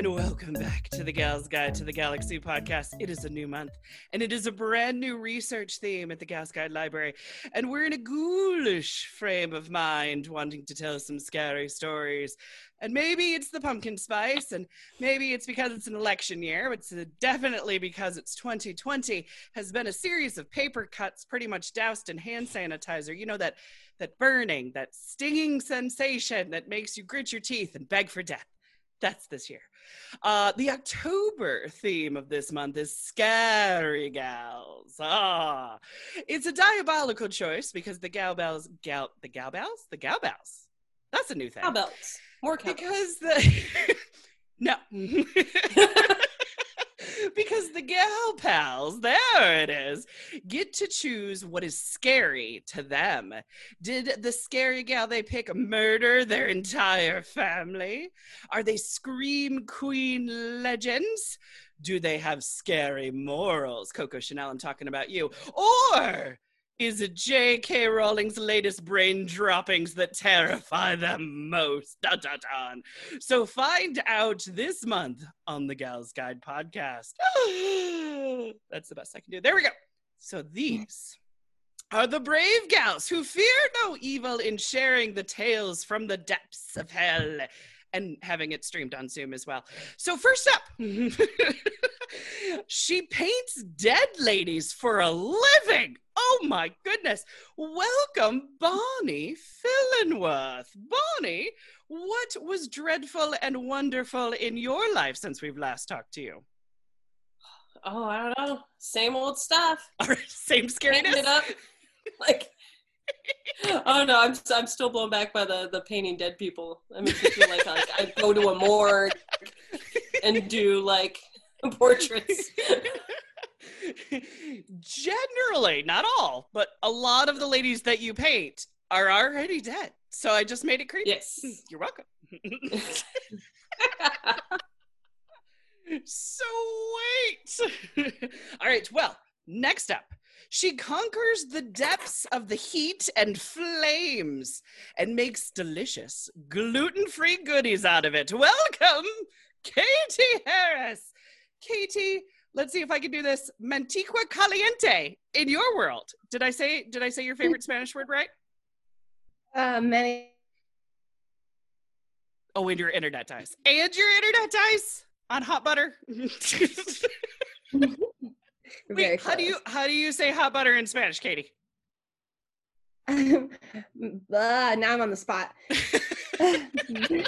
and welcome back to the Gals Guide to the Galaxy podcast. It is a new month, and it is a brand new research theme at the Gals Guide Library. And we're in a ghoulish frame of mind, wanting to tell some scary stories. And maybe it's the pumpkin spice, and maybe it's because it's an election year. It's definitely because it's 2020. Has been a series of paper cuts, pretty much doused in hand sanitizer. You know that that burning, that stinging sensation that makes you grit your teeth and beg for death. That's this year. Uh, the October theme of this month is Scary Gals. Ah, it's a diabolical choice because the gal bells, gal, the gal bells, the gal bells. That's a new thing. Cowbells. More cowbells. Because the no. because the gal pals, there it is, get to choose what is scary to them. Did the scary gal they pick murder their entire family? Are they scream queen legends? Do they have scary morals? Coco Chanel, I'm talking about you. Or is J.K. Rowling's latest brain droppings that terrify them most? Dun, dun, dun. So find out this month on the Gals Guide podcast. That's the best I can do. There we go. So these are the brave gals who fear no evil in sharing the tales from the depths of hell and having it streamed on Zoom as well. So first up, she paints dead ladies for a living. Oh my goodness. Welcome, Bonnie Fillenworth. Bonnie, what was dreadful and wonderful in your life since we've last talked to you? Oh, I don't know. Same old stuff. All right, same Painting scariness. it up. Like, oh no, I'm I'm still blown back by the the painting dead people. I mean, I feel like, like I go to a morgue and do like portraits. Generally, not all, but a lot of the ladies that you paint are already dead. So I just made it creepy. Yes. You're welcome. so wait. All right, well, next up. She conquers the depths of the heat and flames and makes delicious gluten free goodies out of it. Welcome, Katie Harris. Katie, let's see if I can do this. Mantigua caliente in your world. Did I say did I say your favorite Spanish word right? Uh, many. Oh, and your internet dies. And your internet dies on hot butter. Wait, how do you how do you say hot butter in Spanish, Katie? uh, now I'm on the spot. Uh,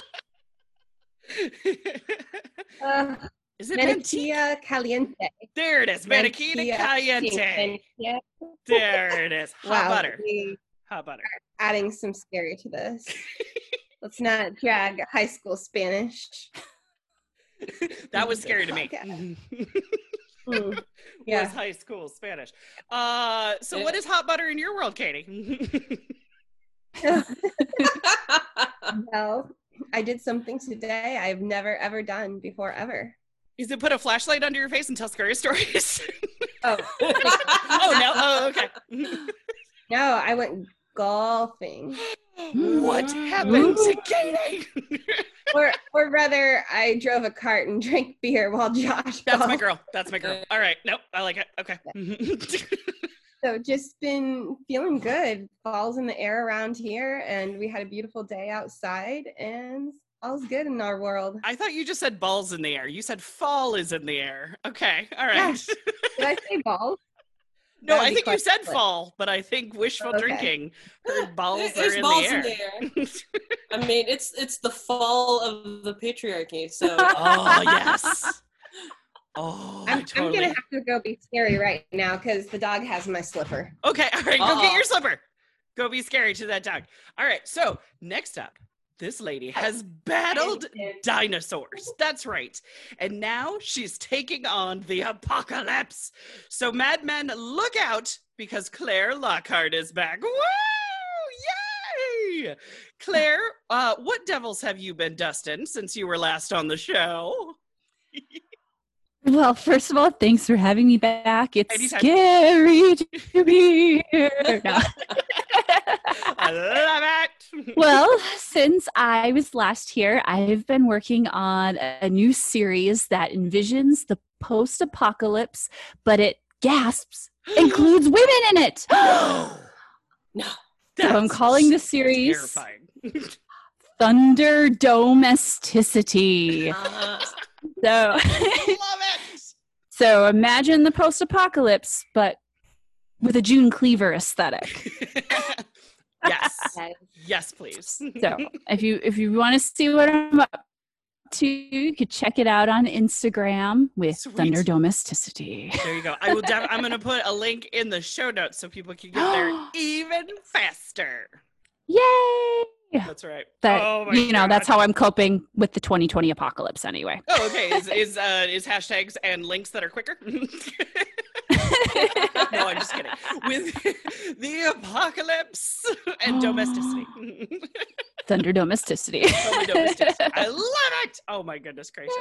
Is it Manteca? Caliente. There it is. Maniquita Maniquia caliente. There it is. Hot Wow, butter. Hot butter. adding some scary to this. Let's not drag high school Spanish. that was scary to me. Was Mm, yeah. high school Spanish. Uh, so what is hot butter in your world, Katie? well, I did something today I've never ever done before ever. is it put a flashlight under your face and tell scary stories? Oh oh no. Oh, okay. no, I went golfing. what mm-hmm. happened to Katie? or or rather I drove a cart and drank beer while Josh That's my girl. That's my girl. All right. Nope. I like it. Okay. Mm-hmm. So just been feeling good. Fall's in the air around here and we had a beautiful day outside and all's good in our world. I thought you just said balls in the air. You said fall is in the air. Okay. All right. Did I say balls? No, I think you said different. fall, but I think wishful Okay. drinking heard balls There's are in balls the in air. the air. I mean, it's it's the fall of the patriarchy. So oh yes. Oh, I I'm, totally. I'm gonna have to go be scary right now because the dog has my slipper. Okay, all right, go get Uh-oh. your slipper. Go be scary to that dog. All right, so next up, This lady has battled dinosaurs. That's right. And now she's taking on the apocalypse. So, madmen, look out because Claire Lockhart is back. Woo! Yay! Claire, uh, what devils have you been dusting since you were last on the show? Well, first of all, thanks for having me back. It's Anytime. scary to be here. No. I love it. well, since I was last here, I've been working on a new series that envisions the post apocalypse, but it gasps, includes women in it. no. No. So I'm calling the series. Thunder Domesticity. Uh, So, love it. so imagine the post apocalypse, but with a June Cleaver aesthetic. yes. Yes, please. So if you if you want to see what I'm up to, you could check it out on Instagram with Sweet. Thunder Domesticity. There you go. I will. Def- I'm going to put a link in the show notes so people can get there even faster. Yay! That's right. That oh my you know, that's how I'm coping with the 2020 apocalypse anyway. Oh, okay. Is is uh, is hashtags and links that are quicker? no, I'm just kidding. With the apocalypse and domesticity. Thunder Domesticity. Domesticity. I love it. Oh my goodness gracious.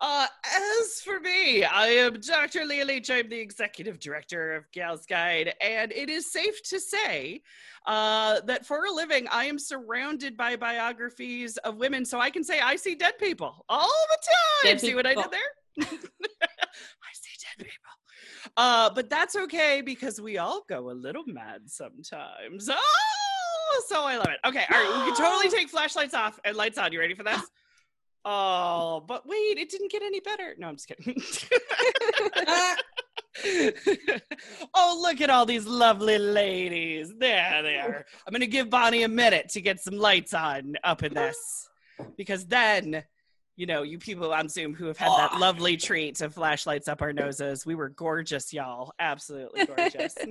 Uh, as for me, I am Dr. Leah Leach. I'm the executive director of Gals Guide, and it is safe to say uh, that for a living, I am surrounded by biographies of women, so I can say I see dead people all the time. Dead see what I did there? I see dead people. Uh, but that's okay because we all go a little mad sometimes. Oh, so I love it. Okay, all right, we can totally take flashlights off and lights on. You ready for this? Oh, but wait, it didn't get any better. No, I'm just kidding. oh, look at all these lovely ladies. There they are. I'm going to give Bonnie a minute to get some lights on up in this because then, you know, you people on Zoom who have had that lovely treat of flashlights up our noses, we were gorgeous, y'all. Absolutely gorgeous.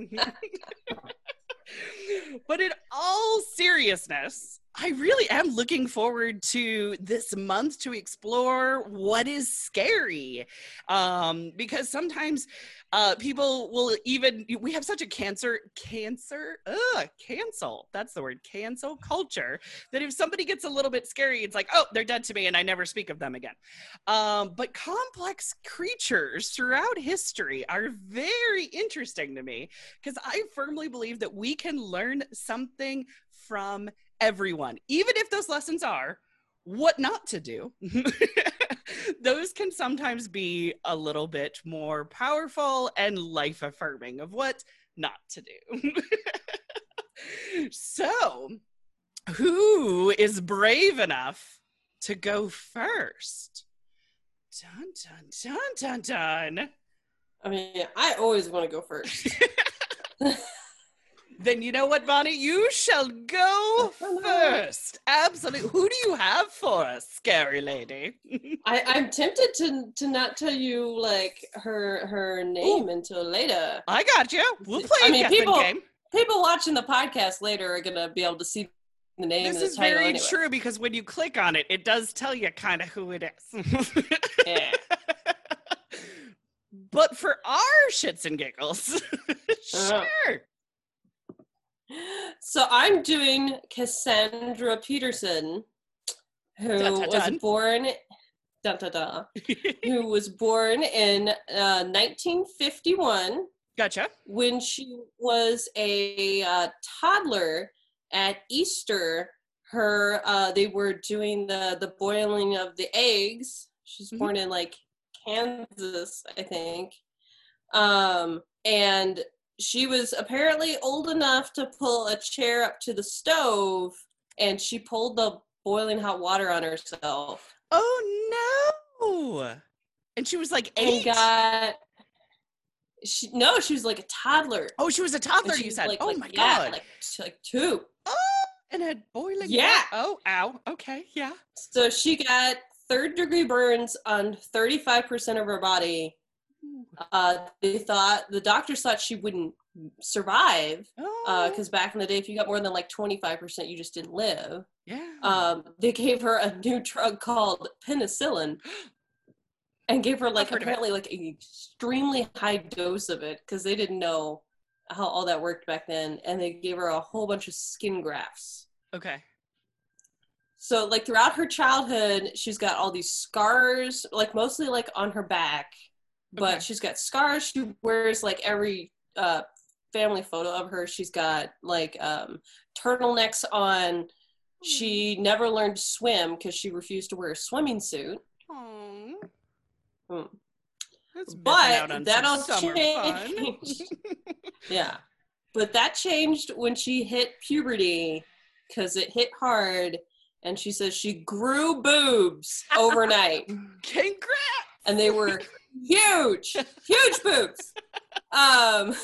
but in all seriousness, I really am looking forward to this month to explore what is scary. Um, because sometimes uh, people will even, we have such a cancer, cancer, ugh, cancel. That's the word, cancel culture. That if somebody gets a little bit scary, it's like, oh, they're dead to me and I never speak of them again. Um, but complex creatures throughout history are very interesting to me because I firmly believe that we can learn something from everyone, even if those lessons are what not to do. those can sometimes be a little bit more powerful and life affirming of what not to do. so, who is brave enough to go first? Dun dun dun dun dun. I mean, I always want to go first. Then you know what, Bonnie? You shall go first. Absolutely. Who do you have for us, scary lady? I, I'm tempted to to not tell you like her her name until later. I got you. We'll play I a mean, people- game. People watching the podcast later are gonna be able to see the name This is very anyway. true because when you click on it, it does tell you kind of who it is. Yeah. but for our shits and giggles, Uh-huh. So I'm doing Cassandra Peterson, who Dun, dun, was born, dun, dun, dun, who was born in uh, 1951 gotcha. when she was a uh, toddler at Easter. Her uh, they were doing the the boiling of the eggs. She's Mhm. born in like Kansas, I think. Um, and she was apparently old enough to pull a chair up to the stove, and she pulled the boiling hot water on herself. Oh no! And she was like And eight. got she no, she was like a toddler. oh, she was a toddler. she You said. like- oh like- my yeah, god! like like two. oh, and had boiling. Yeah. wa- Oh, ow. Okay. Yeah. So she got third degree burns on 35% of her body. Uh, they thought, the doctors thought she wouldn't survive Oh, because back in the day if you got more than like 25% you just didn't live yeah. um, they gave her a new drug called penicillin and gave her like heard of it. apparently like an extremely high dose of it because they didn't know how all that worked back then and they gave her a whole bunch of skin grafts okay. so like throughout her childhood she's got all these scars like mostly like on her back but Okay. she's got scars she wears like every uh family photo of her she's got like um turtlenecks on she never learned to swim because she refused to wear a swimming suit Aw. Hmm. But that'll change. yeah but that changed when she hit puberty because it hit hard and she says she grew boobs overnight Congrats! and they were huge huge boobs um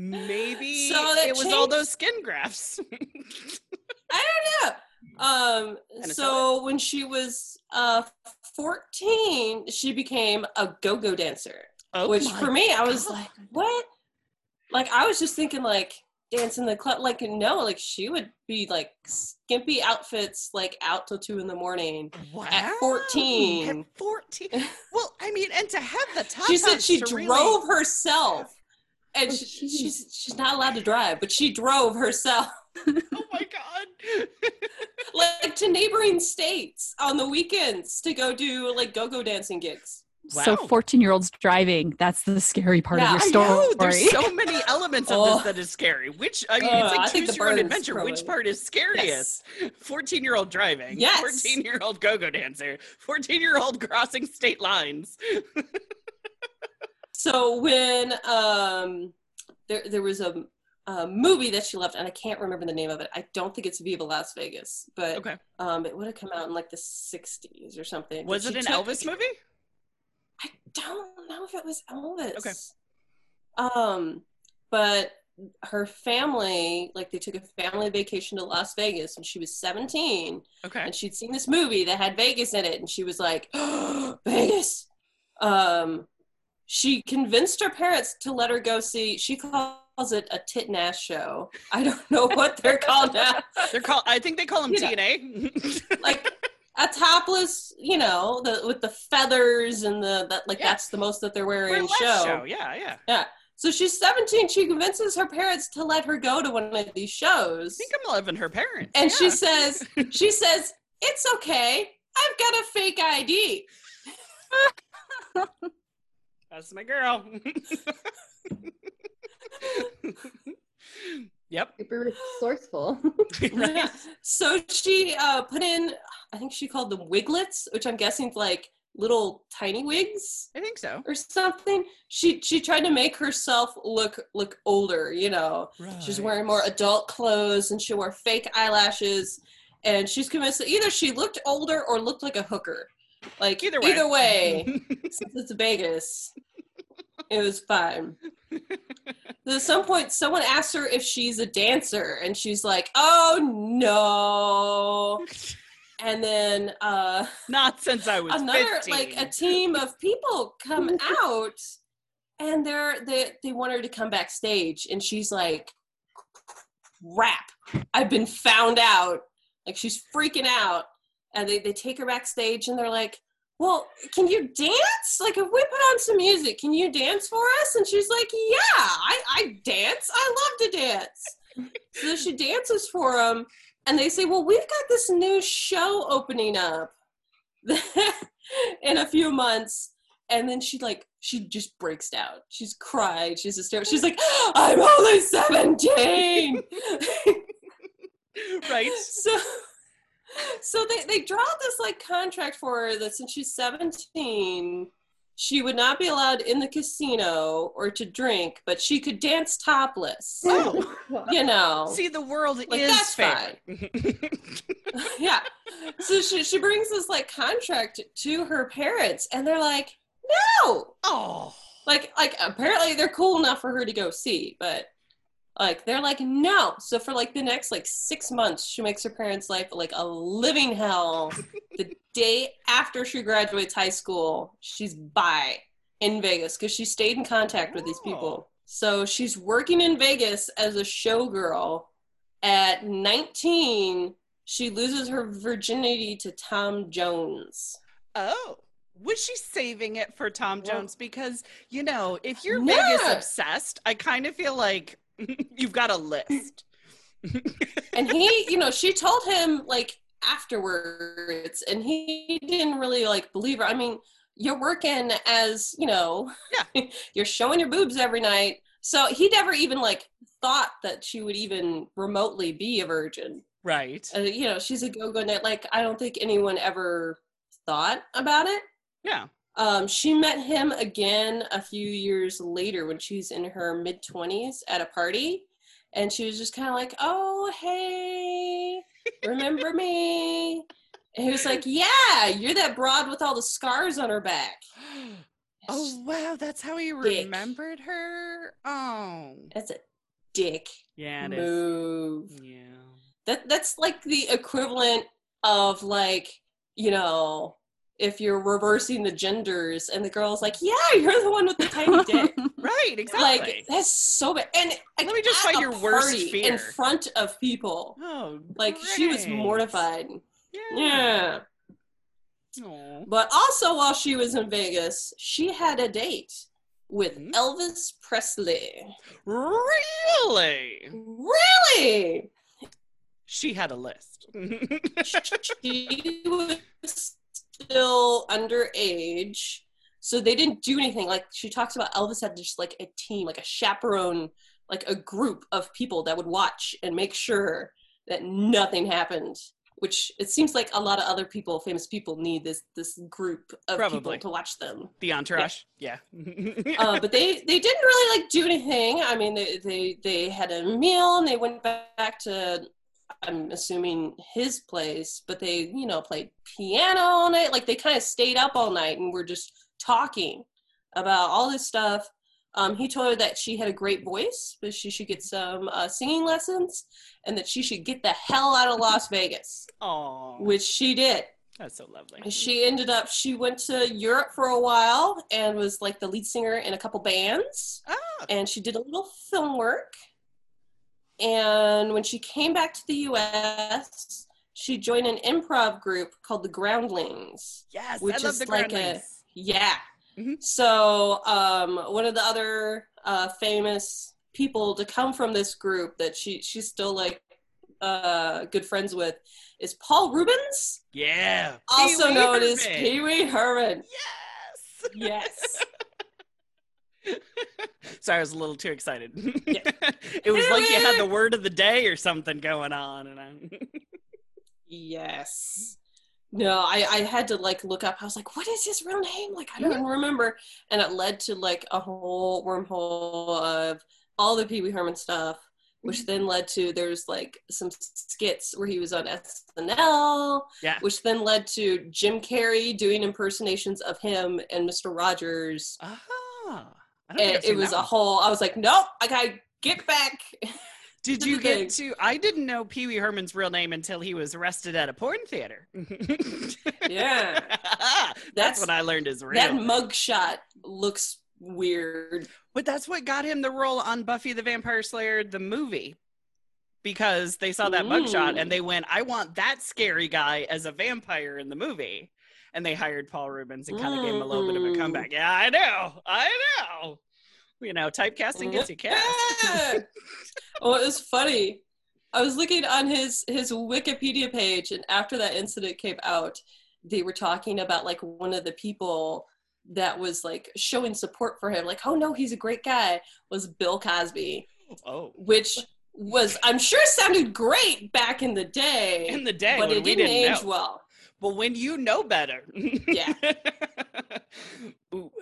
Maybe So it was all those skin grafts. I don't know. Um, so when she was uh 14, she became a go-go dancer. oh, which for me, I was like, what? Like I was just thinking like dance in the club. Like no, like she would be like skimpy outfits, like out till two in the morning. wow. at 14. At 14. Well, I mean, and to have the top she said she drove really- herself. And Oh, she, she's she's not allowed to drive, but she drove herself Oh my god. like to neighboring states on the weekends to go do like go-go dancing gigs. So 14 year olds driving. That's the scary part Yeah, of your story. know there's so many elements of Oh. this that is scary. Which I mean, it's I like think choose your own adventure. Which part is scariest? Fourteen year old driving. Yes. Fourteen year old go go dancer. Fourteen year old crossing state lines. So when um there there was a, a movie that she loved, and I can't remember the name of it. I don't think it's Viva Las Vegas, but Okay. um it would have come out in like the '60s or something. Was it an took- Elvis movie? I don't know if it was Elvis. Okay. Um, but her family, like they took a family vacation to Las Vegas when she was 17 Okay. and she'd seen this movie that had Vegas in it and she was like, Vegas. Um, she convinced her parents to let her go see, she calls it a tit and ass show. I don't know what they're called now. They're called. I think they call them You. TNA. Like a topless, you know, the with the feathers and the that like Yeah. that's the most that they're wearing show. show. Yeah, yeah. Yeah. So she's 17. She convinces her parents to let her go to one of these shows. I think I'm loving her parents. And yeah. she says, she says, it's okay. I've got a fake ID. That's my girl. yep. Super resourceful. right. So she uh, put in, I think she called them wiglets, which I'm guessing is like little tiny wigs I think so. or something. She she tried to make herself look look older, you know. She's wearing more adult clothes and she wore fake eyelashes. And she's convinced that either she looked older or looked like a hooker. Like Either way. either way since it's Vegas, it was fun. At some point, someone asks her if she's a dancer, and she's like, "Oh no!" And then uh, Not since I was another 15. like a team of people come out, and they're they they want her to come backstage, and she's like, "Rap! I've been found out!" Like she's freaking out, and they they take her backstage, and they're like, "Well, can you dance? Like, if we put on some music, can you dance for us?" And she's like, "Yeah, I I dance. I love to dance." so she dances for them, and they say, "Well, we've got this new show opening up in a few months." And then she like she just breaks down. She's cried. She's hysterical. She's like, "I'm only 17." right. so so they, they draw this like contract for her that since she's 17 she would not be allowed in the casino or to drink but she could dance topless. Oh, you know. See, the world Like, is that's fair. yeah. So she, she brings this like contract to her parents and they're like no! Oh, like like apparently they're cool enough for her to go see but like they're like no so for like the next like six months she makes her parents life like a living hell the day after she graduates high school she's by in vegas because she stayed in contact with these people oh. So she's working in Vegas as a showgirl. At 19, she loses her virginity to Tom Jones. Oh. Was she saving it for Tom Jones? Because, you know, if you're Yeah. Vegas obsessed, I kind of feel like you've got a list. And he, you know, she told him like afterwards, and he didn't really like believe her. I mean, you're working as, you know, yeah. you're showing your boobs every night. So he never even like thought that she would even remotely be a virgin. Right. Uh, you know, she's a go-go net. Like I don't think anyone ever thought about it. Yeah. Um, she met him again a few years later when she was in her mid 20s at a party. And she was just kind of like, oh, hey, remember me? And he was like, yeah, you're that broad with all the scars on her back. Oh, wow. That's how he Dick. remembered her? Oh. That's a dick Yeah, it is. move. Yeah. That that's like the equivalent of like, you know, if you're reversing the genders and the girl's like, yeah, you're the one with the tiny dick. Right, exactly. Like that's so bad. And Let me just find your worst fear. in front of people. oh, Like she was mortified. Yeah. Yeah. But also while she was in Vegas, she had a date with Mhm. Elvis Presley. Really? Really? She had a list. she was still underage, so they didn't do anything. Like she talks about, Elvis had just like a team, like a chaperone, like a group of people that would watch and make sure that nothing happened. Which it seems like a lot of other people, famous people, need this this group of Probably. people to watch them. the entourage. Yeah. uh, but they they didn't really like do anything. I mean, they they they had a meal and they went back to I'm assuming his place, but they you know played piano all night. Like they kind of stayed up all night and were just talking about all this stuff. Um, he told her that she had a great voice, but she should get some uh, singing lessons, and that she should get the hell out of Las Vegas, Oh, which she did. that's so lovely. She ended up, she went to Europe for a while and was like the lead singer in a couple bands. Ah, And she did a little film work. And when she came back to the US, she joined an improv group called the Groundlings. yes, which I love is the like a- groundlings. Yeah. Mhm. So, um, one of the other uh, famous people to come from this group that she she's still like uh, good friends with is Paul Reubens, Yeah. also Pee-wee known as Pee Wee Herman. Yes. Yes. Sorry, I was a little too excited. Yeah. it was like you had the word of the day or something going on, and I. Yes. No, I, I had to like look up. I was like, what is his real name? Like, I don't even remember. And it led to like a whole wormhole of all the Pee Wee Herman stuff, which then led to there's like some skits where he was on SNL, Yeah. which then led to Jim Carrey doing impersonations of him and Mr. Rogers. Ah. I And it was a one. whole, I was like, nope, I gotta get back. Did you get thing. to? I didn't know Pee Wee Herman's real name until he was arrested at a porn theater. Yeah. that's, That's- what I learned is real. That mugshot looks weird. but that's what got him the role on Buffy the Vampire Slayer the movie. Because they saw that mugshot Ooh. and mm. they went, I want that scary guy as a vampire in the movie. And they hired Paul Reubens and kind of gave him a little bit of a Mm. comeback. Yeah, I know. I know. You know, typecasting gets you cast. Yeah. well, it was funny. I was looking on his his Wikipedia page, and after that incident came out, they were talking about like one of the people that was like showing support for him, like, "Oh no, he's a great guy," was Bill Cosby, oh. which was I'm sure sounded great back in the day, In the day, but it didn't, didn't age know. well. Well, when you know better. Yeah. Ooh.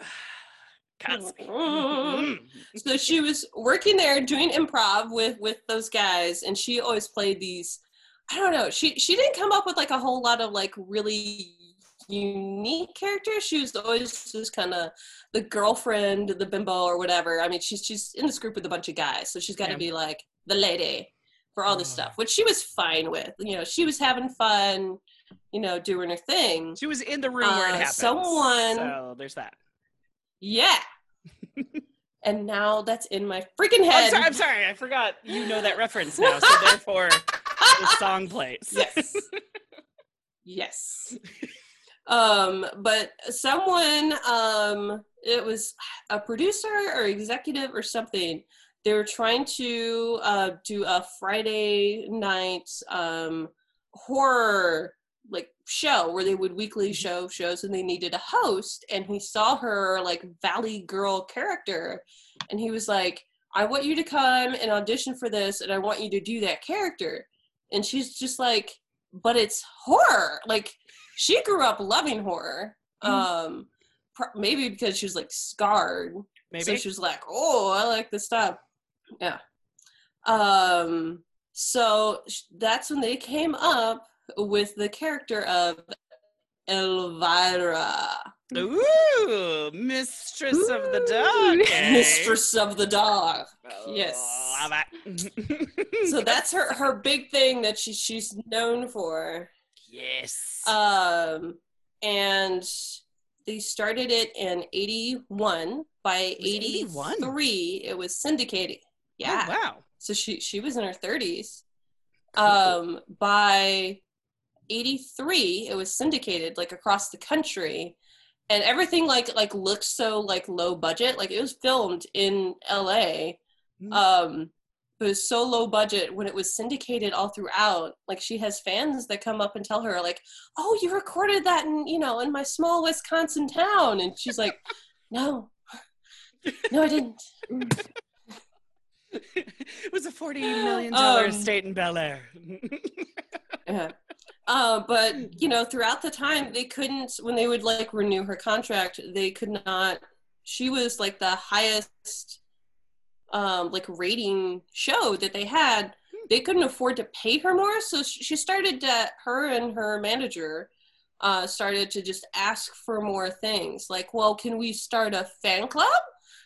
Mm. so she was working there doing improv with with those guys and she always played these i don't know she she didn't come up with like a whole lot of like really unique characters she was always just kind of the girlfriend the bimbo or whatever i mean she's she's in this group with a bunch of guys so she's got to Yeah. be like the lady for all this stuff which she was fine with you know she was having fun you know doing her thing She was in the room where it Uh, happened. someone- So there's that. Yeah. and now that's in my freaking I'm head. sorry, I'm sorry. I forgot you know that reference now. So therefore, the song plays. yes yes um but someone um it was a producer or executive or something they were trying to uh do a friday night um horror like show where they would weekly show shows and they needed a host and he saw her like valley girl character and he was like i want you to come and audition for this and i want you to do that character. And she's just like but it's horror. Like she grew up loving horror um pr- maybe because she was like scarred. Maybe. so she was like oh i like this stuff. Yeah. Um so sh- that's when they came up with the character of elvira Ooh, mistress of the Ooh. dark. eh? mistress of the dark Oh, yes. so that's her her big thing that she she's known for yes. um and they started it in 81 by It was 81? 83 it was syndicated yeah Oh, wow. so she she was in her 30s Cool. um by 83 it was syndicated like across the country. And everything like like looks so like low budget. Like it was filmed in la Mm. um but it was so low budget when it was syndicated all throughout. Like she has fans that come up and tell her like oh you recorded that in you know in my small wisconsin town. And she's like no. No i didn't. It was a forty million dollar Um, estate in Bel Air. Yeah. Uh, but you know, throughout the time, they couldn't when they would like renew her contract. They could not. She was like the highest, um, like rating show that they had. They couldn't afford to pay her more, so she started to. Her and her manager uh, started to just ask for more things. Like, well, can we start a fan club?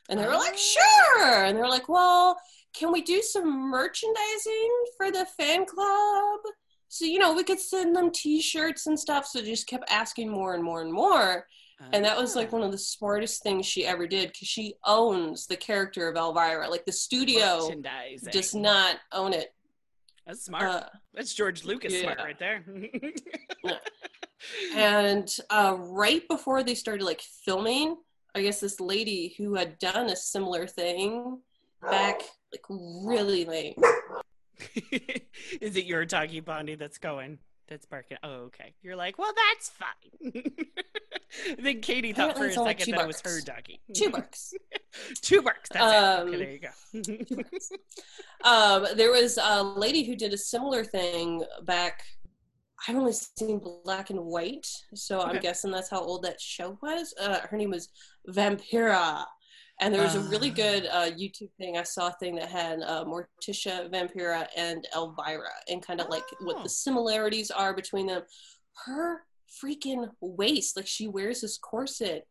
And they were like, sure. And they were like, well, can we do some merchandising for the fan club? So you know we could send them t-shirts and stuff so just kept asking more and more and more. And that was like one of the smartest things she ever did because she owns the character of elvira. Like the studio does not own it. That's smart. uh, That's George Lucas smart right there. and uh, right before they started like filming i guess this lady who had done a similar thing back like really late Is it your doggy Bondi that's going? That's barking. Oh, okay. You're like, well, that's fine. then Katie thought Apparently for a second that was her doggy. two bucks Two barks. That's it. Okay, Um, there you go. um, there was a lady who did a similar thing back. I've only seen black and white, so I'm guessing that's how old that show was. Uh, her name was Vampira, and there was a really Ah. good uh, YouTube thing. I saw a thing that had uh, Morticia, Vampira, and Elvira, and kind of like what Oh. the similarities are between them. Her freaking waist, like she wears this corset,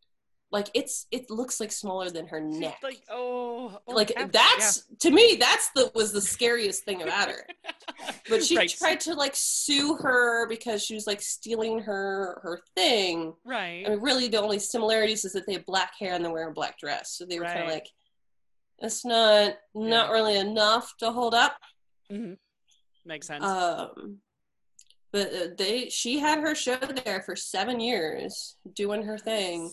like it's it looks like smaller than her neck. like, oh, oh, like half- that's to me that's the was the scariest thing about her. But she Right. tried to like sue her because she was like stealing her her thing. Right. i mean really the only similarities is that they have black hair and they wear a black dress. So they were kind of like it's not not Yeah. really enough to hold up. Hmm Makes sense. um but uh, they she had her show there for seven years doing her thing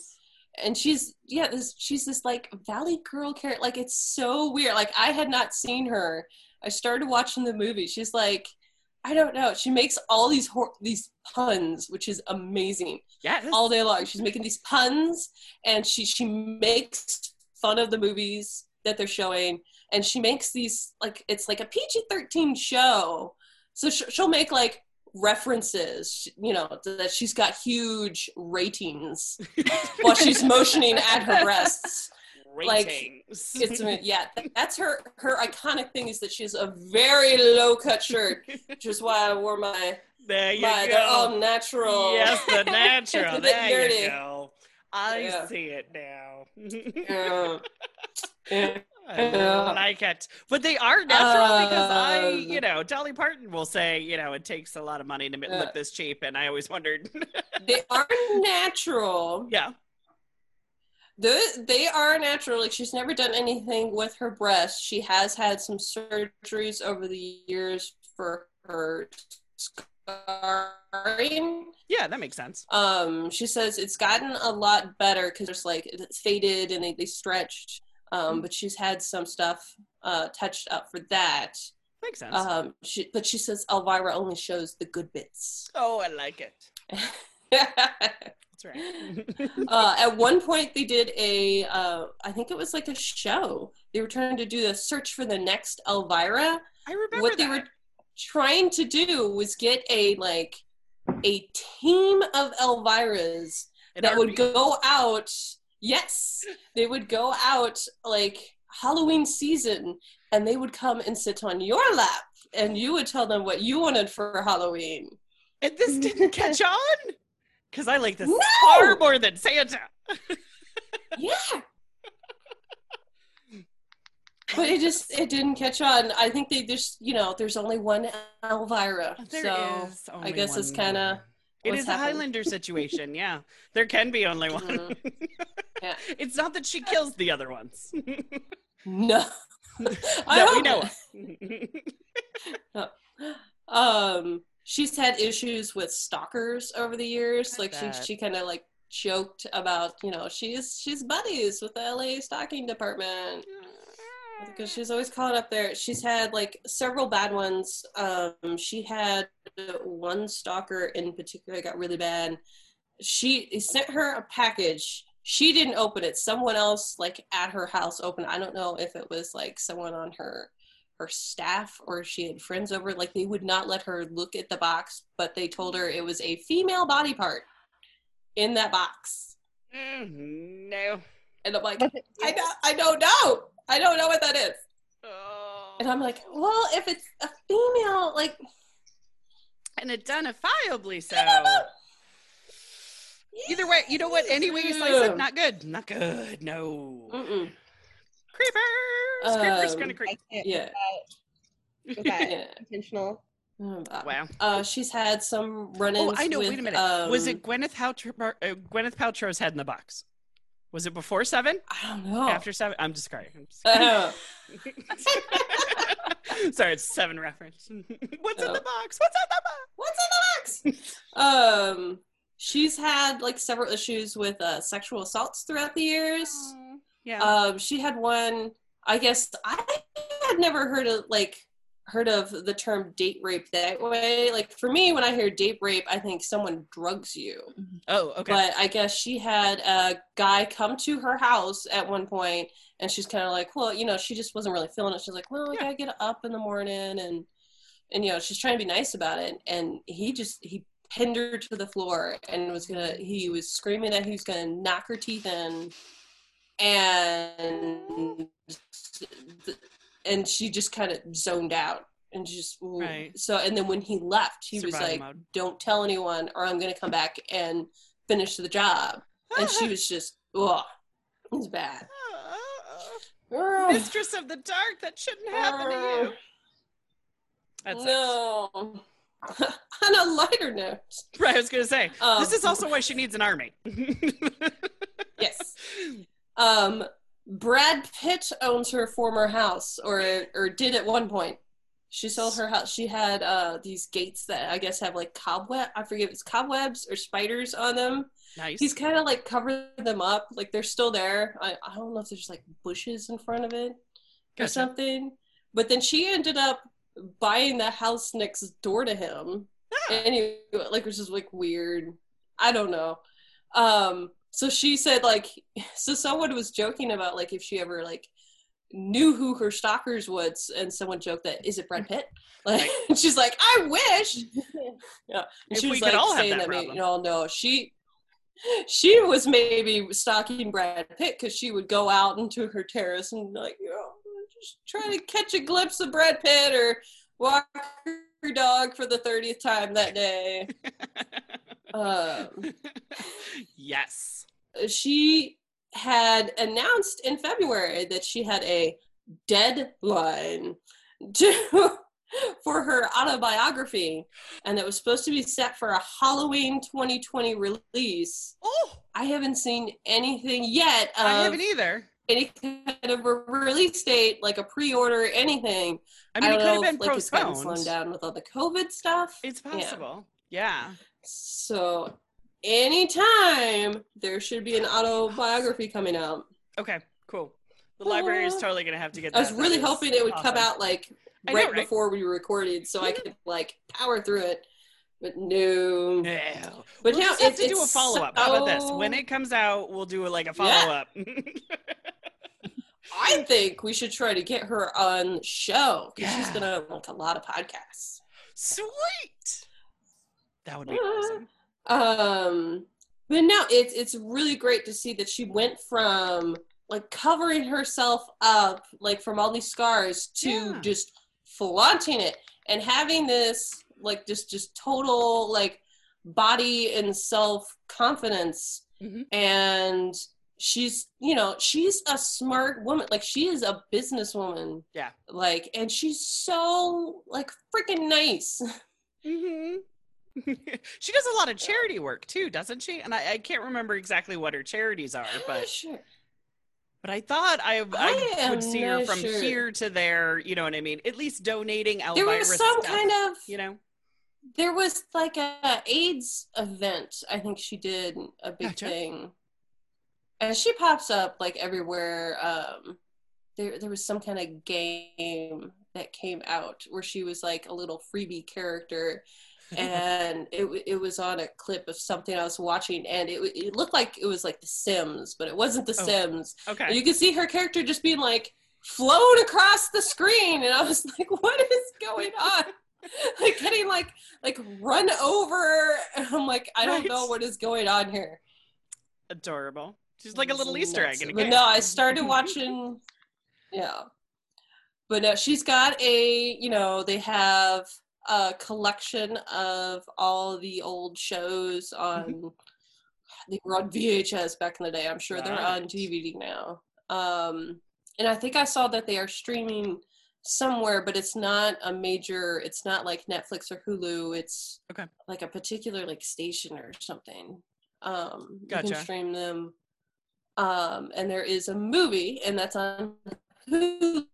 and she's yeah this she's this like valley girl character like it's so weird like i had not seen her. I started watching the movie. She's like i don't know. She makes all these hor- these puns which is amazing. Yes. all day long. She's making these puns and she she makes fun of the movies that they're showing and she makes these like it's like a pg-13 show. So she'll make like references you know that she's got huge ratings while she's motioning at her breasts like, it's yeah that's her her iconic thing is that she has a very low cut shirt which is why i wore my there you my go. they're all natural Yes, the natural. There you go. I Yeah. see it now. Yeah. Yeah. I Yeah. like it. But they are natural because I, Um, you know, Dolly Parton will say, you know, it takes a lot of money to Yeah. look this cheap. And I always wondered, they are natural yeah. The, they are natural. Like she's never done anything with her breasts. She has had some surgeries over the years for her scarring. Yeah, that makes sense. Um, she says it's gotten a lot better because it's like it's faded and they, they stretched. Um, but she's had some stuff uh, touched up for that. Makes sense. Um, she, but she says Elvira only shows the good bits. oh, I like it. That's right. uh, at one point, they did a, uh, I think it was like a show. They were trying to do the search for the next Elvira. I remember what that. they were trying to do was get a like a team of Elviras An that would go out. Yes, they would go out like Halloween season, and they would come and sit on your lap, and you would tell them what you wanted for Halloween. And this didn't catch on? Because I like this No! far more than Santa. Yeah. But it just it didn't catch on. I think they just you know there's only one Elvira, There so I guess it's kind of. It what's is a. Highlander situation, yeah. There can be only one. Mhm. Yeah. It's not that she kills the other ones. no. I that we hope know not. of. um she's had issues with stalkers over the years like she she kind of like joked about you know she's she's buddies with the la stalking department because she's always caught up there. She's had like several bad ones. Um she had one stalker in particular that got really bad. She sent her a package. She didn't open it. Someone else like at her house opened. It. i don't know if it was like someone on her her staff or she had friends over. Like they would not let her look at the box but they told her it was a female body part in that box. Mm, no. and i'm like i don't i don't know i don't know what that is Oh. and i'm like well if it's a female like and identifiably so. I don't know. Either way, you know what? Any way you slice it, not good. Not good. No. Mm-mm. Creepers. Creepers Um, gonna creep. I can't yeah was that yeah intentional? Wow. Uh, she's had some run-ins. Oh, I know. With, Wait a minute. was um, it Gwyneth, Paltrow, uh, Gwyneth Paltrow's head in the box? Was it before seven? I don't know. After seven? I'm just kidding. I'm just Uh. Sorry, it's seven reference. What's in Oh. the box? What's in the box? what's in the box? um, she's had like several issues with uh, sexual assaults throughout the years. Yeah. Um, she had one. I guess I had never heard of like heard of the term date rape that way. Like for me, when I hear date rape, I think someone drugs you. Mm-hmm. oh, okay. But I guess she had a guy come to her house at one point, and she's kind of like, well, you know, she just wasn't really feeling it. She's like, well, I gotta get up in the morning, and and you know, she's trying to be nice about it, and he just he pinned her to the floor and was gonna he was screaming that he was gonna knock her teeth in, and and she just kind of zoned out and just Right. so and then when he left he was like mode. don't tell anyone or i'm gonna come back and finish the job and she was just oh it was bad Mistress of the dark, that shouldn't happen to you. That's no on a lighter note right. I was gonna say Um, this is also why she needs an army. yes um brad pitt owns her former house or or did at one point. She sold her house she had uh these gates that i guess have like cobweb i forget if it's cobwebs or spiders on them. Nice. he's kind of like covered them up like they're still there. I, I don't know if there's like bushes in front of it or something. But then she ended up buying the house next door to him. Ah. anyway like which is like weird. I don't know. Um so she said like so someone was joking about like if she ever like knew who her stalkers was and someone joked that is it brad pitt? Like she's like i wish. Yeah. And she was like saying that that, maybe, you know no she she was maybe stalking brad pitt because she would go out into her terrace and like you know just try to catch a glimpse of brad pitt or walk her dog for the 30th time that day um, yes. she had announced in February that she had a deadline to for her autobiography, and it was supposed to be set for a Halloween 2020 release. Oh, I haven't seen anything yet. I haven't either. any kind of a release date, like a pre-order, anything. I mean, it don't could have been like, it's gotten postponed. slowed down with all the COVID stuff. It's Yeah. possible. Yeah. So anytime there should be an autobiography coming out. Okay. Cool. The library is ah. totally gonna have to get. I was really That hoping it would come out like I know, right, right? before we were recorded, so I could like power through it. But no. No. But we'll no, just have it's, to do a follow up. How about this? When it comes out, we'll do like a follow Yeah. up. I think we should try to get her on the show because she's gonna like a lot of podcasts. Sweet. That would be Uh, awesome. Um, but no, it's it's really great to see that she went from like covering herself up, like from all these scars, to Yeah. just flaunting it and having this like just just total like body and self confidence, Mhm. and she's you know she's a smart woman like she is a businesswoman Yeah. like and she's so like freaking nice hmm she does a lot of charity work too, doesn't she? And I, I can't remember exactly what her charities are, but sure but I thought I, I, I would see her from sure. here to there. You know what I mean? At least donating there was some stuff, kind of you know. there was like a AIDS event. I think she did a big Gotcha. thing, and she pops up like everywhere. Um, there there was some kind of game that came out where she was like a little freebie character, and it it was on a clip of something I was watching, and it it looked like it was like The Sims, but it wasn't The Oh. Sims. Okay. You could see her character just being like flown across the screen, and I was like, "What is going on?" like getting like like run over, and I'm like, I don't Right. know what is going on here. Adorable. She's like a little Easter egg in a But no, I started watching. yeah, but no, she's got a you know they have a collection of all the old shows on. They were on VHS back in the day. I'm sure they're on Right. DVD now. Um, and I think I saw that they are streaming somewhere, but it's not a major. It's not like Netflix or Hulu. It's Okay. like a particular like station or something. Um, you can stream them. Um, and there is a movie, and that's on Hulu.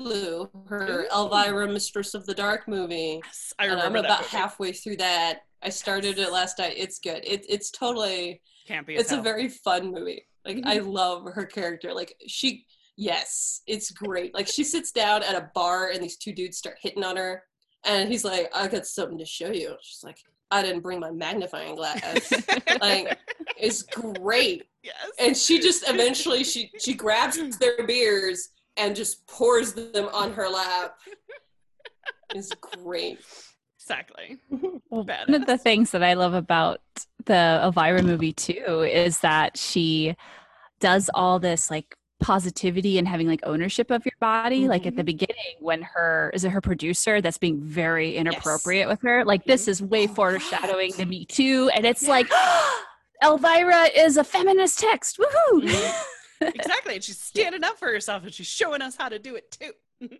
Her Ooh. Elvira, Mistress of the Dark movie. Yes, I remember that. about movie. halfway through that. I started it last night. It's good. It, it's totally Campy it's a very fun movie. Like I mm-hmm. love her character. Like she yes, it's great. Like she sits down at a bar and these two dudes start hitting on her and he's like, I got something to show you. She's like, I didn't bring my magnifying glass. like it's great. yes. And she just eventually she she grabs their beers and just pours them on her lap. It's great. exactly. Well, Badass. one of the things that I love about the Elvira movie too is that she does all this like positivity and having like ownership of your body. Like at the beginning, when her is it her producer that's being very inappropriate with her. Like this is way Oh, foreshadowing right. the Me Too, and it's like Elvira is a feminist text. Woohoo! Mm-hmm. Exactly. And she's standing up for herself and she's showing us how to do it too.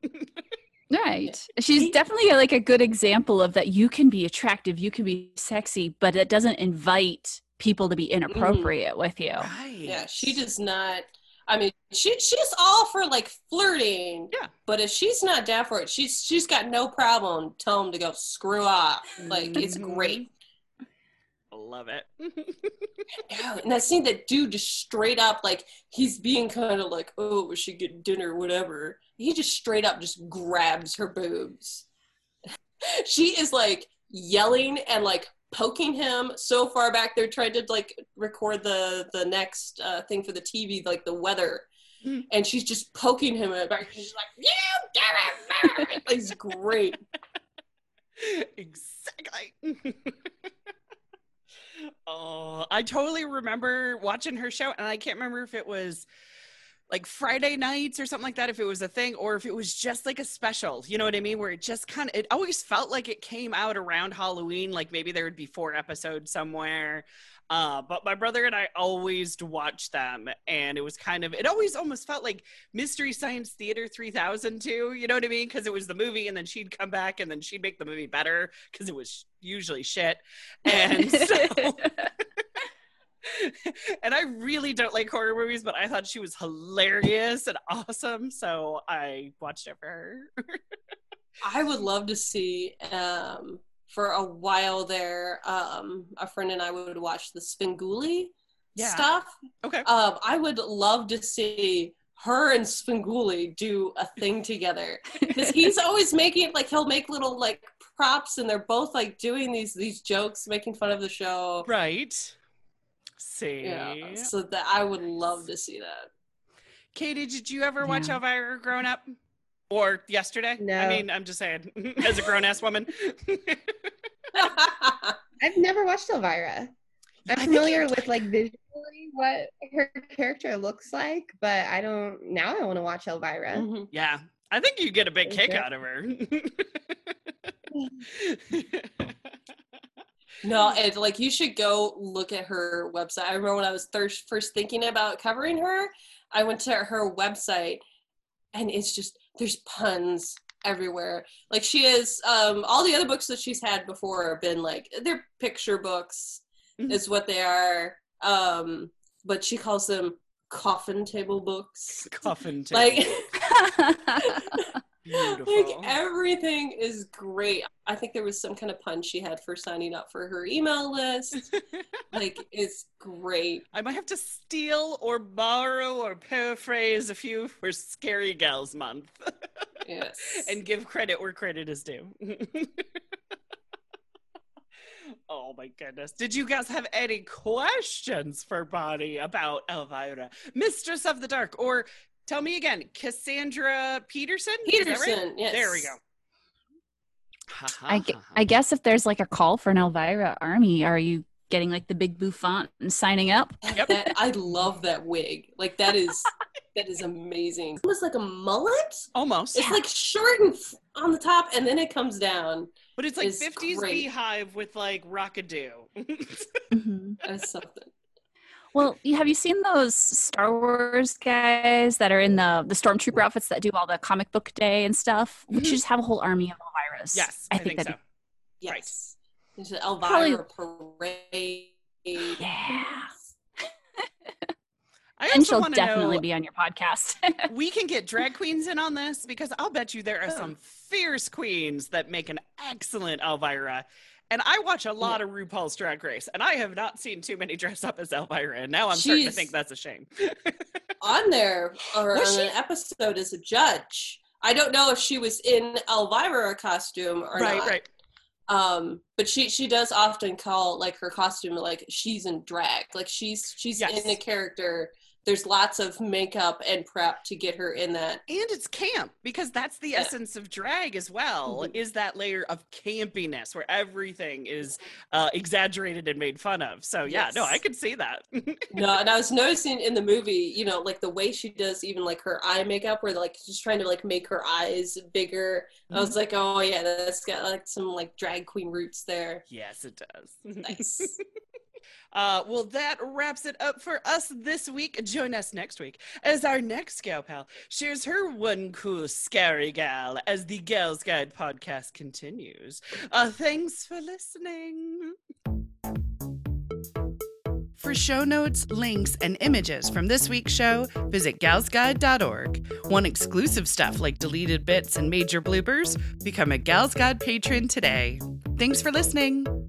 Right. She's definitely like a good example of that you can be attractive, you can be sexy, but it doesn't invite people to be inappropriate with you. right. Yeah, she does not. I mean, she she's all for like flirting. Yeah. But if she's not down for it, she's she's got no problem telling him to go screw off. Like it's Mhm. great. Love it. Yeah, and that scene that dude just straight up like he's being kind of like, oh, we should get dinner, whatever. He just straight up just grabs her boobs. she is like yelling and like poking him so far back. They're trying to like record the the next uh, thing for the TV, like the weather. Mhm. And she's just poking him in the back. She's like, "You damn it!" It's great. exactly. Oh, I totally remember watching her show, and I can't remember if it was like Friday nights or something like that, if it was a thing, or if it was just like a special. You know what I mean? Where it just kind of, it always felt like it came out around Halloween. Like maybe there would be four episodes somewhere. Uh, but my brother and I always watched them, and it was kind of it always almost felt like Mystery Science Theater 3000 too. You know what I mean? Because it was the movie, and then she'd come back, and then she'd make the movie better because it was usually shit. And so. and I really don't like horror movies, but I thought she was hilarious and awesome, so I watched it for her. I would love to see um, for a while there. Um, a friend and I would watch the Svengoolie Yeah. stuff. Okay. Um, I would love to see her and Svengoolie do a thing together because he's always making it. like he'll make little like props and they're both like doing these these jokes, making fun of the show. Right. See. Yeah, so that I would love to see that. Katie, did you ever watch Yeah. Elvira growing up? Or yesterday? No. I mean, I'm just saying, as a grown ass woman. I've never watched Elvira. I I'm familiar with like visually what her character looks like, but I don't. Now I want to watch Elvira. Mhm. yeah. I think you get a big Okay. kick out of her. No, and like you should go look at her website. I remember when I was thir- first thinking about covering her, I went to her website and it's just there's puns everywhere. Like she is um all the other books that she's had before have been like they're picture books Mhm. is what they are. Um but she calls them coffin table books. Coffin table. Like Beautiful. like everything is great. I think there was some kind of pun she had for signing up for her email list. like it's great. I might have to steal or borrow or paraphrase a few for Scary Gals Month Yes. and give credit where credit is due. oh my goodness. Did you guys have any questions for Bonnie about Elvira, Mistress of the Dark? Or tell me again, Cassandra Peterson? Is that right? Peterson, yes. There we go. I, I guess if there's like a call for an Elvira army, are you getting like the big blue font and signing up? Yep. That, I love that wig. Like that is that is amazing. It was like a mullet. Almost. It's like short and f- on the top, and then it comes down. but it's like it's 50s great. beehive with like rockadoo. Mhm. That's something. Well, have you seen those Star Wars guys that are in the the stormtrooper outfits that do all the comic book day and stuff? We Mhm. should just have a whole army of Elviras. yes, I, I, think, think, that'd so. Yes. Right. There's an Elvira parade. be yeah. I And she'll definitely know be on your podcast. we can get drag queens in on this because I'll bet you there are Oh. some fierce queens that make an excellent Elvira. And I watch a lot of RuPaul's Drag Race, and I have not seen too many dress up as Elvira. And now I'm starting to think that's a shame. on there or Was on she? an episode as a judge. I don't know if she was in Elvira costume or right, not. right. Um, but she she does often call like her costume like she's in drag, like she's she's Yes. in a character. There's lots of makeup and prep to get her in that. And it's camp because that's the Yeah. essence of drag as well. Mhm. Is that layer of campiness where everything is uh, exaggerated and made fun of. So yeah, no, I could see that. No, and I was noticing in the movie, you know, like the way she does even like her eye makeup, where like she's trying to like make her eyes bigger. I Mm-hmm. was like, oh yeah, that's got like some like drag queen roots there. yes, it does. Nice. Uh, well, that wraps it up for us this week. Join us next week as our next gal pal shares her one cool scary gal as the Gals Guide podcast continues. Uh, thanks for listening. For show notes, links, and images from this week's show, visit galsguide.org. Want exclusive stuff like deleted bits and major bloopers? Become a Gals Guide patron today. Thanks for listening.